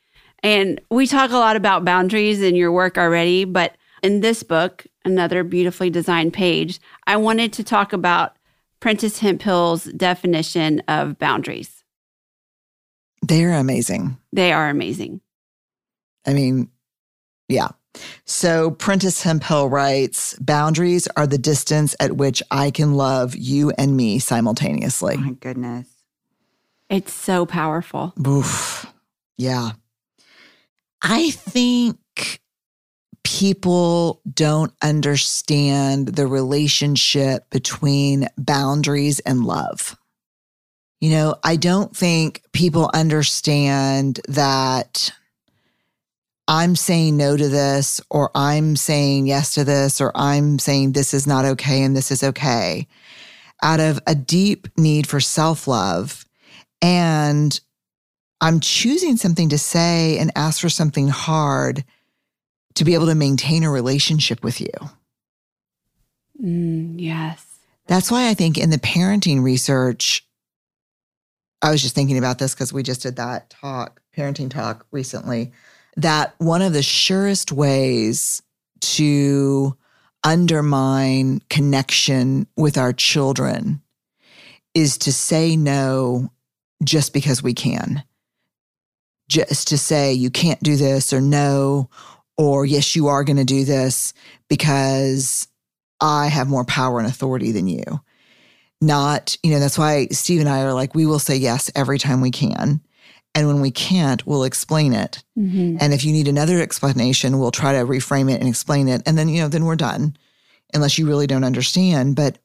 And we talk a lot about boundaries in your work already, but in this book, another beautifully designed page, I wanted to talk about Prentis Hemphill's definition of boundaries. They're amazing. They are amazing. I mean, yeah. So Prentis Hemphill writes Boundaries are the distance at which I can love you and me simultaneously. Oh my goodness. It's so powerful. Oof. Yeah. I think people don't understand the relationship between boundaries and love. You know, I don't think people understand that I'm saying no to this, or I'm saying yes to this, or I'm saying this is not okay and this is okay out of a deep need for self love. And I'm choosing something to say and ask for something hard to be able to maintain a relationship with you. Mm, yes. That's why I think in the parenting research, I was just thinking about this because we just did that talk, parenting talk recently, that one of the surest ways to undermine connection with our children is to say no just because we can. Just to say you can't do this or no, or yes, you are going to do this because I have more power and authority than you. Not, you know, that's why Steve and I are like, we will say yes every time we can. And when we can't, we'll explain it. Mhm. And if you need another explanation, we'll try to reframe it and explain it. And then, you know, then we're done, unless you really don't understand. But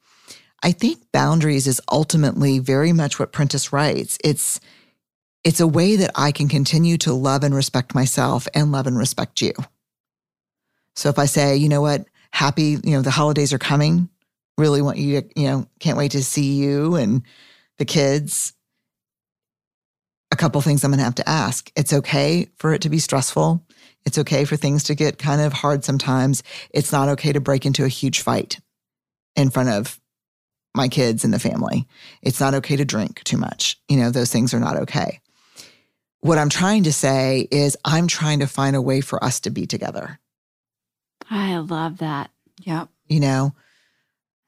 I think boundaries is ultimately very much what Prentis writes. It's it's a way that I can continue to love and respect myself and love and respect you. So if I say, you know what, happy, you know, the holidays are coming, really want you to, you know, can't wait to see you and the kids. A couple things I'm going to have to ask. It's okay for it to be stressful. It's okay for things to get kind of hard sometimes. It's not okay to break into a huge fight in front of my kids and the family. It's not okay to drink too much. You know, those things are not okay. What I'm trying to say is, I'm trying to find a way for us to be together. I love that. Yep. You know,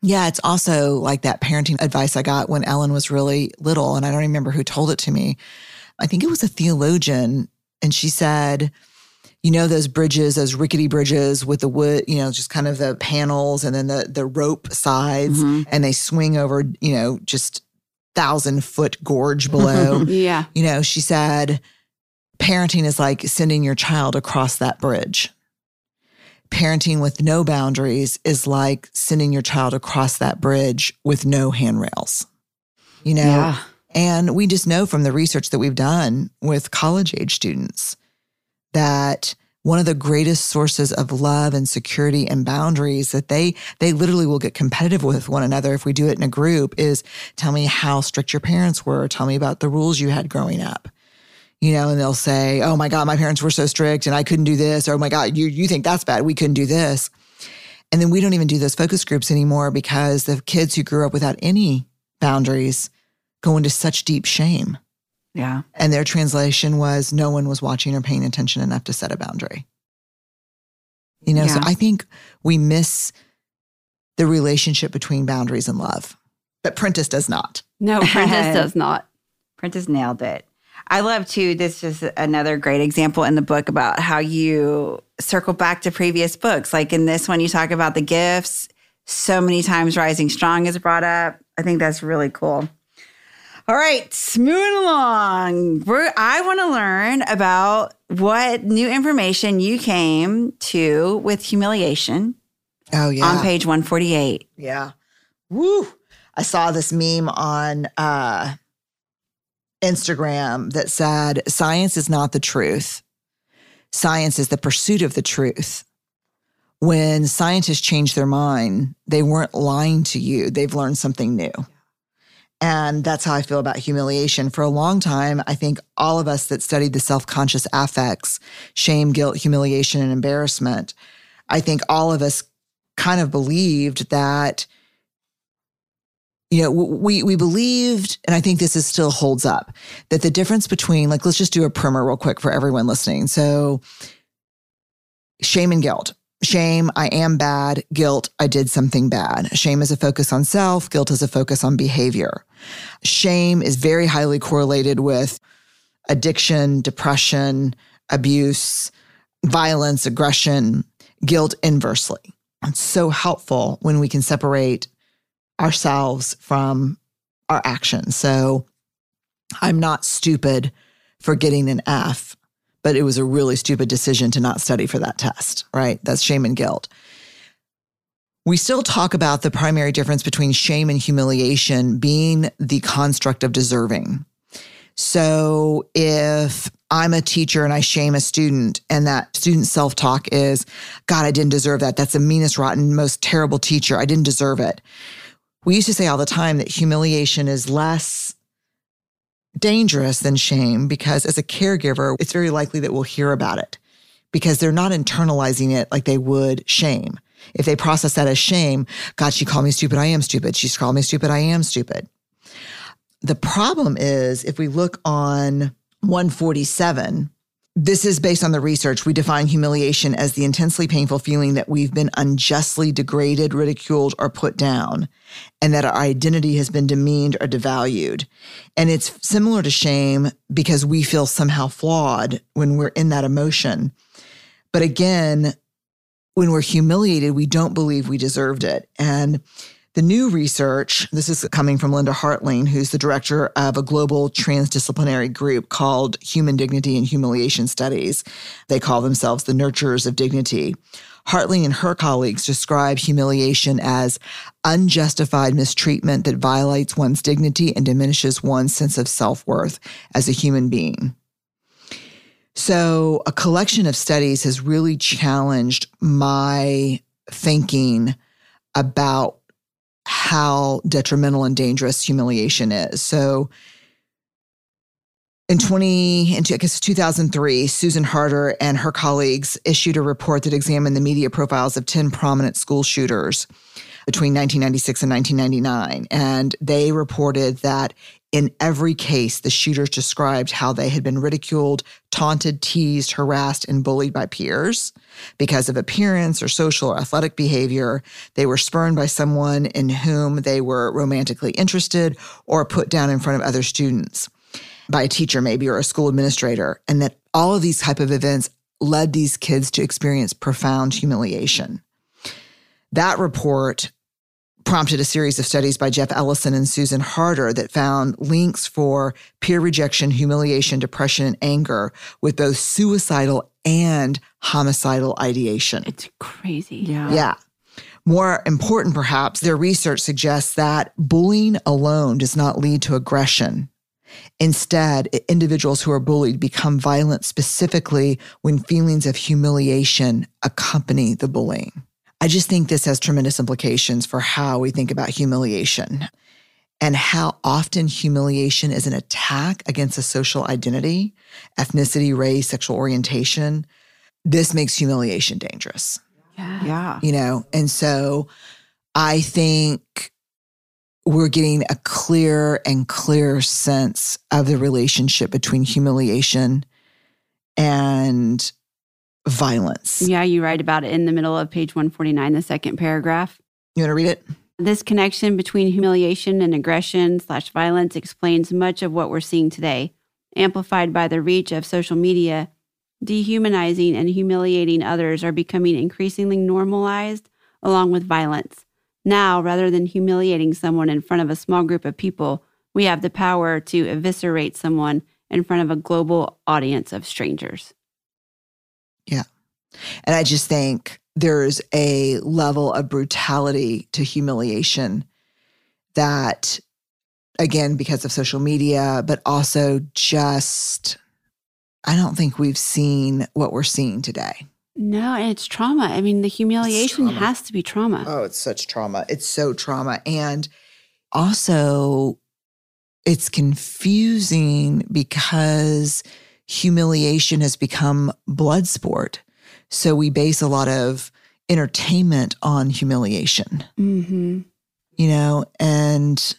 yeah, it's also like that parenting advice I got when Ellen was really little. And I don't remember who told it to me. I think it was a theologian. And she said, you know, those bridges, those rickety bridges with the wood, you know, just kind of the panels and then the, the rope sides, Mhm. and they swing over, you know, just thousand foot gorge below. Yeah. you know, she said, parenting is like sending your child across that bridge. Parenting with no boundaries is like sending your child across that bridge with no handrails. You know, Yeah. and we just know from the research that we've done with college age students that one of the greatest sources of love and security and boundaries that they they literally will get competitive with one another if we do it in a group is tell me how strict your parents were, tell me about the rules you had growing up. you know, and they'll say, "Oh my God, my parents were so strict, and I couldn't do this," or "Oh my God, you you think that's bad? We couldn't do this." And then we don't even do those focus groups anymore because the kids who grew up without any boundaries go into such deep shame. Yeah. And their translation was, "No one was watching or paying attention enough to set a boundary." You know, so I think we miss the relationship between boundaries and love, but Prentis does not. No, Prentis does not. Prentis nailed it. I love too. This is another great example in the book about how you circle back to previous books. Like in this one, you talk about the gifts. So many times, rising strong is brought up. I think that's really cool. All right, moving along. We're, I want to learn about what new information you came to with humiliation Oh yeah. on page 148. Yeah. Woo. I saw this meme on uh, Instagram that said, Science is not the truth. Science is the pursuit of the truth. When scientists change their mind, they weren't lying to you, they've learned something new. And that's how I feel about humiliation. For a long time, I think all of us that studied the self conscious affects, shame, guilt, humiliation, and embarrassment, I think all of us kind of believed that you know we we believed and i think this is still holds up that the difference between like let's just do a primer real quick for everyone listening. So shame and guilt. Shame i am bad. Guilt i did something bad. Shame is a focus on self. Guilt is a focus on behavior shame is very highly correlated with addiction depression abuse violence aggression guilt inversely it's so helpful when we can separate ourselves from our actions. So I'm not stupid for getting an F, but it was a really stupid decision to not study for that test, right? That's shame and guilt. We still talk about the primary difference between shame and humiliation being the construct of deserving. So if I'm a teacher and I shame a student, and that student's self talk is, God, I didn't deserve that. That's the meanest, rotten, most terrible teacher. I didn't deserve it. We used to say all the time that humiliation is less dangerous than shame because as a caregiver, it's very likely that we'll hear about it because they're not internalizing it like they would shame. If they process that as shame, God, she called me stupid. I am stupid. She's called me stupid. I am stupid. The problem is if we look on 147, this is based on the research. We define humiliation as the intensely painful feeling that we've been unjustly degraded, ridiculed, or put down, and that our identity has been demeaned or devalued. And it's similar to shame because we feel somehow flawed when we're in that emotion. But again, when we're humiliated, we don't believe we deserved it. And the new research, this is coming from Linda Hartling, who's the director of a global transdisciplinary group called Human Dignity and Humiliation Studies. They call themselves the Nurturers of Dignity. Hartling and her colleagues describe humiliation as unjustified mistreatment that violates one's dignity and diminishes one's sense of self worth as a human being. So, a collection of studies has really challenged my thinking about how detrimental and dangerous humiliation is. So, in 20, in, I guess 2003, Susan Harter and her colleagues issued a report that examined the media profiles of 10 prominent school shooters between 1996 and 1999. And they reported that in every case, the shooters described how they had been ridiculed, taunted, teased, harassed, and bullied by peers because of appearance or social or athletic behavior. They were spurned by someone in whom they were romantically interested or put down in front of other students by a teacher, maybe, or a school administrator. And that all of these type of events led these kids to experience profound humiliation. That report prompted a series of studies by Jeff Ellison and Susan Harter that found links for peer rejection, humiliation, depression, and anger with both suicidal and homicidal ideation. It's crazy. Yeah. Yeah. More important, perhaps, their research suggests that bullying alone does not lead to aggression. Instead, individuals who are bullied become violent specifically when feelings of humiliation accompany the bullying. I just think this has tremendous implications for how we think about humiliation. and how often humiliation is an attack against a social identity, ethnicity, race, sexual orientation, this makes humiliation dangerous. Yeah. Yeah. You know, and so I think we're getting a clear and clear sense of the relationship between humiliation and violence. Yeah, you write about it in the middle of page 149, the second paragraph. You want to read it? This connection between humiliation and aggression slash violence explains much of what we're seeing today, amplified by the reach of social media. Dehumanizing and humiliating others are becoming increasingly normalized along with violence. Now, rather than humiliating someone in front of a small group of people, we have the power to eviscerate someone in front of a global audience of strangers. And I just think there's a level of brutality to humiliation that, again, because of social media, but also just, I don't think we've seen what we're seeing today. No, and it's trauma. I mean, the humiliation has to be trauma. Oh, it's such trauma. It's so trauma. And also, it's confusing because humiliation has become blood sport. So we base a lot of entertainment on humiliation, Mm-hmm. you know, and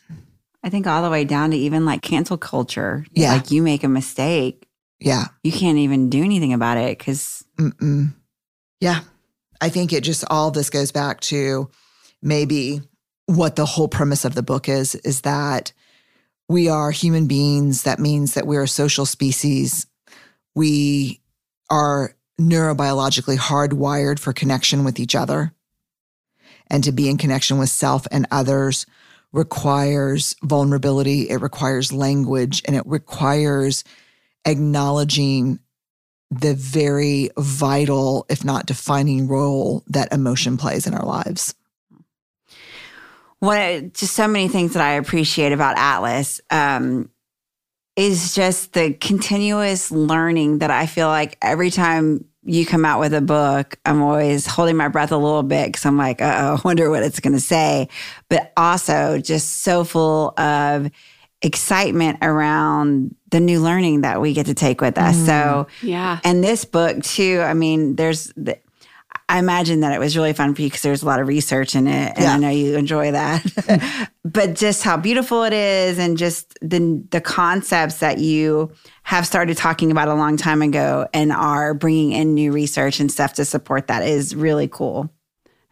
I think all the way down to even like cancel culture. Yeah. Like you make a mistake, yeah, you can't even do anything about it because yeah. I think it just all this goes back to maybe what the whole premise of the book is is that we are human beings. That means that we're a social species. We are neurobiologically hardwired for connection with each other. And to be in connection with self and others requires vulnerability, it requires language, and it requires acknowledging the very vital, if not defining role that emotion plays in our lives. what just so many things that I appreciate about Atlas um, is just the continuous learning that I feel like every time you come out with a book, I'm always holding my breath a little bit because I'm like, uh oh, I wonder what it's going to say. But also just so full of excitement around the new learning that we get to take with us. So, Yeah. and this book too, I mean, there's, the, I imagine that it was really fun for you because there's a lot of research in it, and Yeah. I know you enjoy that. but just how beautiful it is, and just the the concepts that you have started talking about a long time ago, and are bringing in new research and stuff to support that is really cool.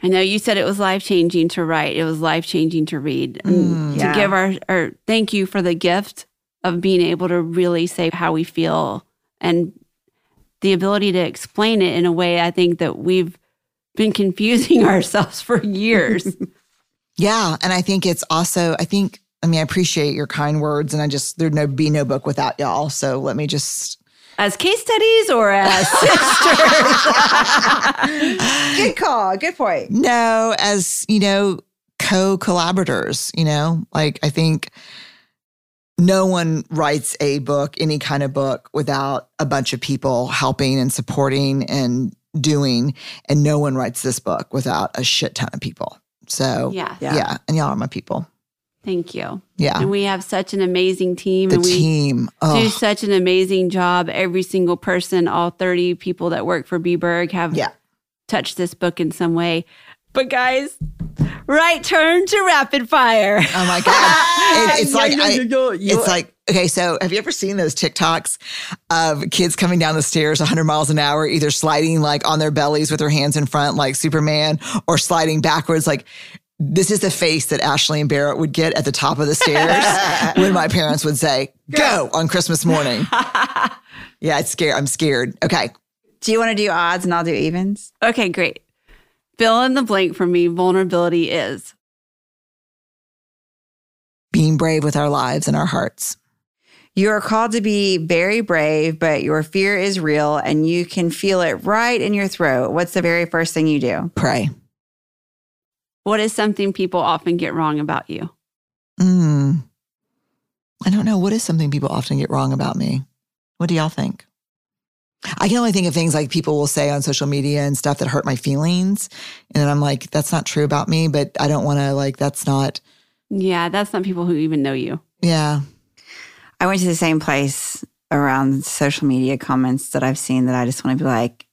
I know you said it was life changing to write. It was life changing to read. Mm, and Yeah. To give our, our thank you for the gift of being able to really say how we feel and the ability to explain it in a way I think that we've been confusing ourselves for years. Yeah. And I think it's also, I think, I mean, I appreciate your kind words and I just, there'd no be no book without y'all. So let me just, as case studies or as sisters? Good call. Good point. no, as, you know, co collaborators, you know, like I think no one writes a book, any kind of book, without a bunch of people helping and supporting and doing. And no one writes this book without a shit ton of people. So, yeah. Yeah. yeah. And y'all are my people. Thank you. Yeah. And we have such an amazing team The and we team. do Oh, such an amazing job. Every single person, all 30 people that work for B Berg have yeah. touched this book in some way. But guys, right turn to rapid fire. Oh my god! It- it's like I, it's like okay. So have you ever seen those TikToks of kids coming down the stairs 100 miles an hour, either sliding like on their bellies with their hands in front, like Superman, or sliding backwards, like. This is the face that Ashley and Barrett would get at the top of the stairs when my parents would say, "Go" on Christmas morning. yeah, it's scared. I'm scared. Okay, Do you want to do odds and I'll do evens? Okay, great. Fill in the blank for me. Vulnerability is. being brave with our lives and our hearts. You are called to be very brave, but your fear is real and you can feel it right in your throat. What's the very first thing you do? Pray. What is something people often get wrong about you? Mm. I don't know. What is something people often get wrong about me? What do y'all think? I can only think of things like people will say on social media and stuff that hurt my feelings. And then I'm like, that's not true about me, but I don't want to, like, that's not Yeah, that's not people who even know you. Yeah. I went to the same place around social media comments that I've seen that I just want to be like,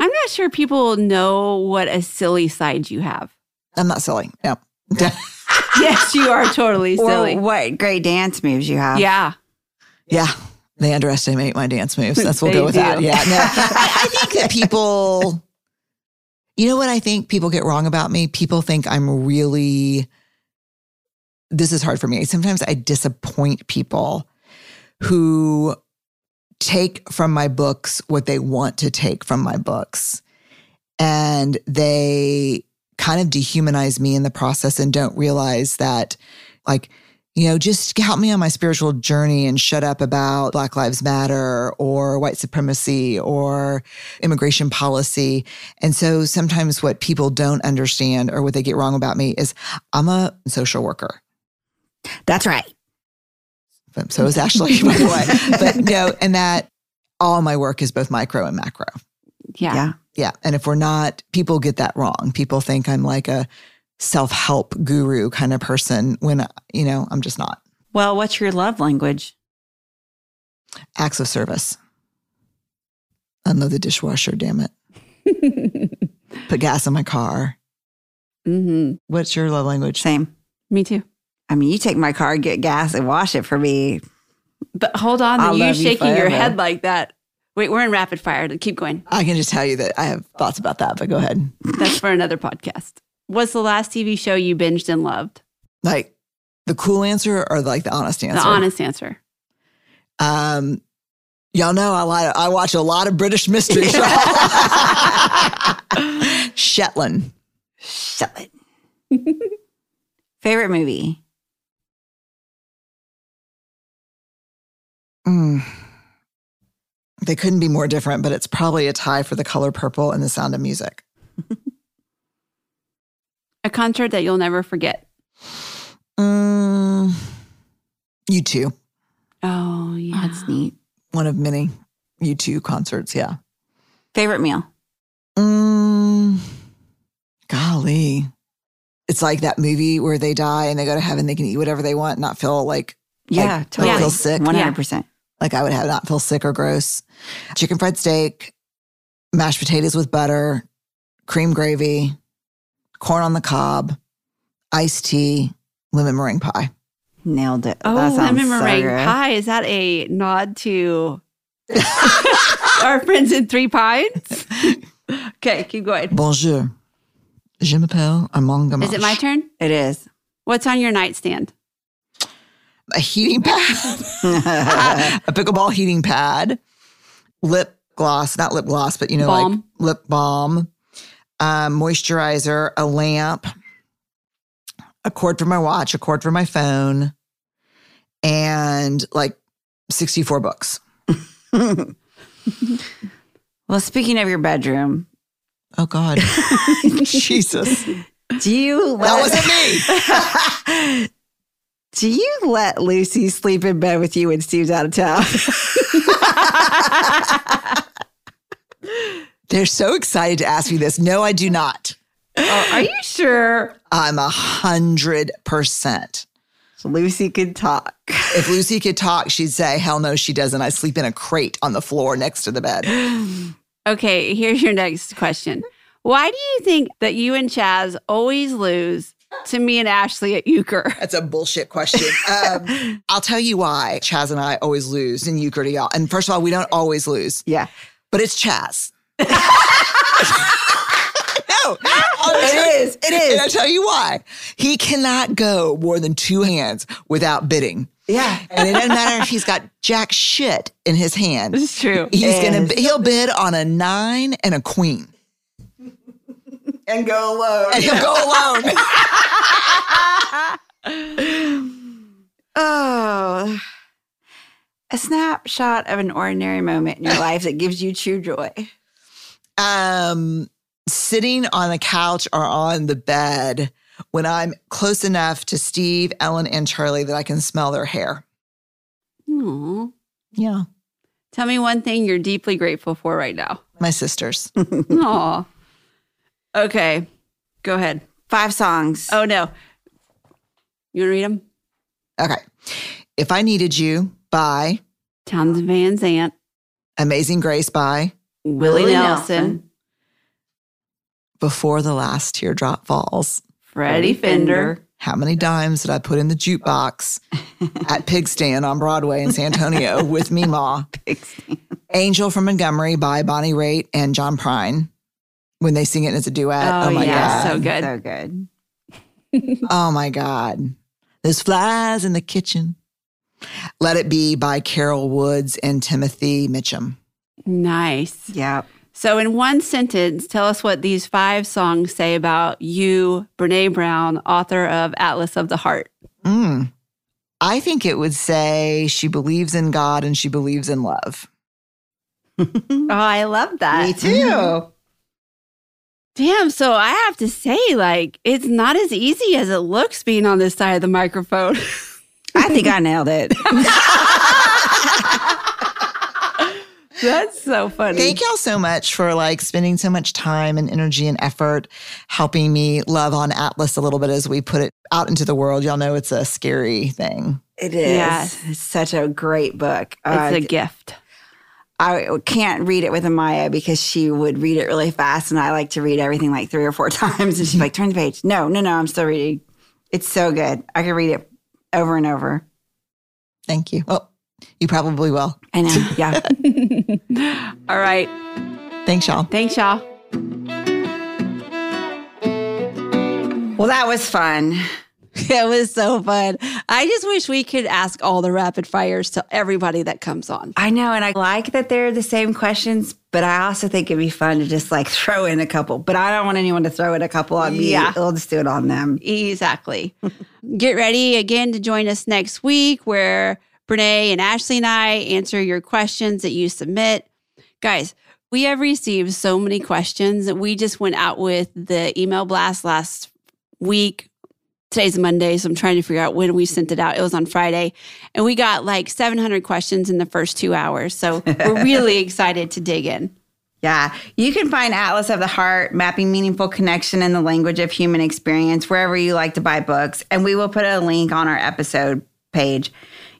I'm not sure people know what a silly side you have. I'm not silly. No. yes, you are totally silly. or what great dance moves you have. yeah. yeah. They underestimate my dance moves. That's what we'll go with that. Yeah. No. I, I think that people, you know what I think people get wrong about me? People think I'm really, this is hard for me. Sometimes I disappoint people who take from my books what they want to take from my books. And they kind of dehumanize me in the process and don't realize that, like, you know, just help me on my spiritual journey and shut up about Black Lives Matter or white supremacy or immigration policy. And so sometimes what people don't understand or what they get wrong about me is I'm a social worker. That's right. But so is Ashley, by the way. But no, and that all my work is both micro and macro. Yeah. Yeah. Yeah. And if we're not, people get that wrong. People think I'm like a self help guru kind of person when, you know, I'm just not. Well, what's your love language? Acts of service. Unload the dishwasher, damn it. Put gas in my car. Mm-hmm. What's your love language? Same. Me too. I mean, you take my car, get gas, and wash it for me. But hold on, I'll you love you shaking your head like that. Wait, we're in rapid fire. Keep going. I can just tell you that I have thoughts about that, but go ahead. That's for another podcast. What's the last TV show you binged and loved? Like the cool answer or like the honest answer? The honest answer. Um, y'all know I like I watch a lot of British mystery shows. Shetland. Shetland. Favorite movie? Mm. They couldn't be more different, but it's probably a tie for the color purple and the sound of music. A concert that you'll never forget. Mm, you two, Oh, yeah. That's neat. one of many U2 concerts. Yeah. Favorite meal? Mm, golly. It's like that movie where they die and they go to heaven, they can eat whatever they want, not feel like Yeah, Like, totally. feel sick? 100%. Like I would have not feel sick or gross. Chicken fried steak, mashed potatoes with butter, cream gravy, corn on the cob, iced tea, lemon meringue pie. Nailed it. Oh, that lemon meringue good. pie. Is that a nod to our friends in Three Pines? okay, keep going. Bonjour. Je m'appelle Armand Gamache. Is it my turn? It is. What's on your nightstand? A heating pad, a pickleball heating pad, lip gloss, not lip gloss, but you know, like lip balm, um, moisturizer, a lamp, a cord for my watch, a cord for my phone, and like 64 books. well, speaking of your bedroom, Oh God. Jesus. do you let, That wasn't me. Do you let Lucy sleep in bed with you when Steve's out of town? They're so excited to ask me this. No, I do not. Oh, are you sure? I'm a hundred percent. Lucy could talk. If Lucy could talk, she'd say, Hell no, she doesn't. I sleep in a crate on the floor next to the bed. Okay, here's your next question. Why do you think that you and Chaz always lose to me and Ashley at euchre? That's a bullshit question. Um, I'll tell you why Chaz and I always lose in euchre to y'all. And first of all, we don't always lose, Yeah. but it's Chaz. no, It is. It is. And I'll tell you why. He cannot go more than two hands without bidding. Yeah. And it doesn't matter if he's got jack shit in his hand. This is true. He's gonna he'll bid on a nine and a queen. And go alone. And he'll go alone. Oh. A snapshot of an ordinary moment in your life that gives you true joy. um sitting on the couch or on the bed when I'm close enough to Steve, Ellen, and Charlie that I can smell their hair. Aw. Yeah. Tell me one thing you're deeply grateful for right now. My sisters. Aw. Okay, go ahead. Five songs. Oh no. You want to read them? Okay. If I Needed You by Townes Van Zandt, Amazing Grace by Willie, Willie Nelson, Nelson. Before the Last Teardrop Falls. Freddie Fender, How many dimes did I put in the jukebox at Pig Stand on Broadway in San Antonio with Meemaw? Angel from Montgomery by Bonnie Raitt and John Prine. When they sing it as a duet. Oh, Oh, my yeah, God. so good. So good. Oh my God. There's flies in the kitchen. Let It Be by Carol Woods and Timothy Mitchum. Nice. Yep. So, in one sentence, tell us what these five songs say about you, Brene Brown, author of Atlas of the Heart. Mm. I think it would say she believes in God and she believes in love. Oh, I love that. Me too. Damn. So, I have to say, like, it's not as easy as it looks being on this side of the microphone. I think I nailed it. That's so funny. Thank y'all so much for like spending so much time and energy and effort helping me love on Atlas a little bit as we put it out into the world. Y'all know it's a scary thing. It is. Yes. It's such a great book. Uh, It's a gift. I can't read it with Amaya because she would read it really fast, and I like to read everything like three or four times. And she's like, "Turn the page." No, no, no. I'm still reading. It's so good. I can read it over and over. Thank you. Well, you probably will. I know. Yeah. All right. Thanks, y'all. Thanks, y'all. well, that was fun. It was so fun. I just wish we could ask all the rapid fires to everybody that comes on. I know, and I like that they're the same questions, but I also think it'd be fun to just like throw in a couple. But I don't want anyone to throw in a couple on me. Yeah. I'll just do it on them. Exactly. Get ready again to join us next week where Brene and Ashley and I answer your questions that you submit. Guys, we have received so many questions. We just went out with the email blast last week. Today's a Monday, so I'm trying to figure out when we sent it out. It was on Friday, and we got like 700 questions in the first two hours. So we're really excited to dig in. Yeah. You can find Atlas of the Heart, Mapping Meaningful Connection in the Language of Human Experience, wherever you like to buy books. And we will put a link on our episode page.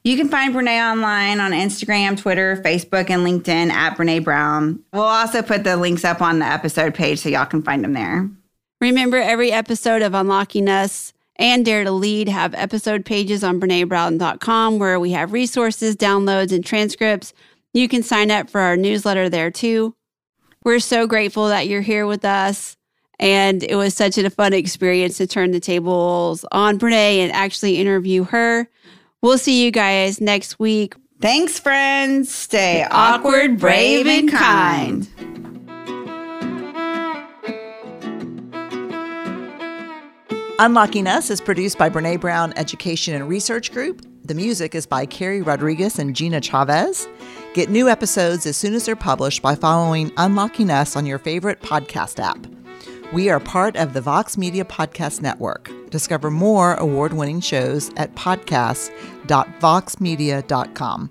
You can find Brene online on Instagram, Twitter, Facebook, and LinkedIn at Brene Brown. We'll also put the links up on the episode page so y'all can find them there. Remember, every episode of Unlocking Us and Dare to Lead have episode pages on BreneBrown.com where we have resources, downloads, and transcripts. You can sign up for our newsletter there too. We're so grateful that you're here with us. And it was such a fun experience to turn the tables on Brene and actually interview her. We'll see you guys next week. Thanks, friends. Stay Awkward, brave, and kind. Unlocking Us is produced by Brene Brown Education and Research Group. The music is by Carrie Rodriguez and Gina Chavez. Get new episodes as soon as they're published by following Unlocking Us on your favorite podcast app. We are part of the Vox Media Podcast Network. Discover more award winning shows at podcasts.voxmedia.com.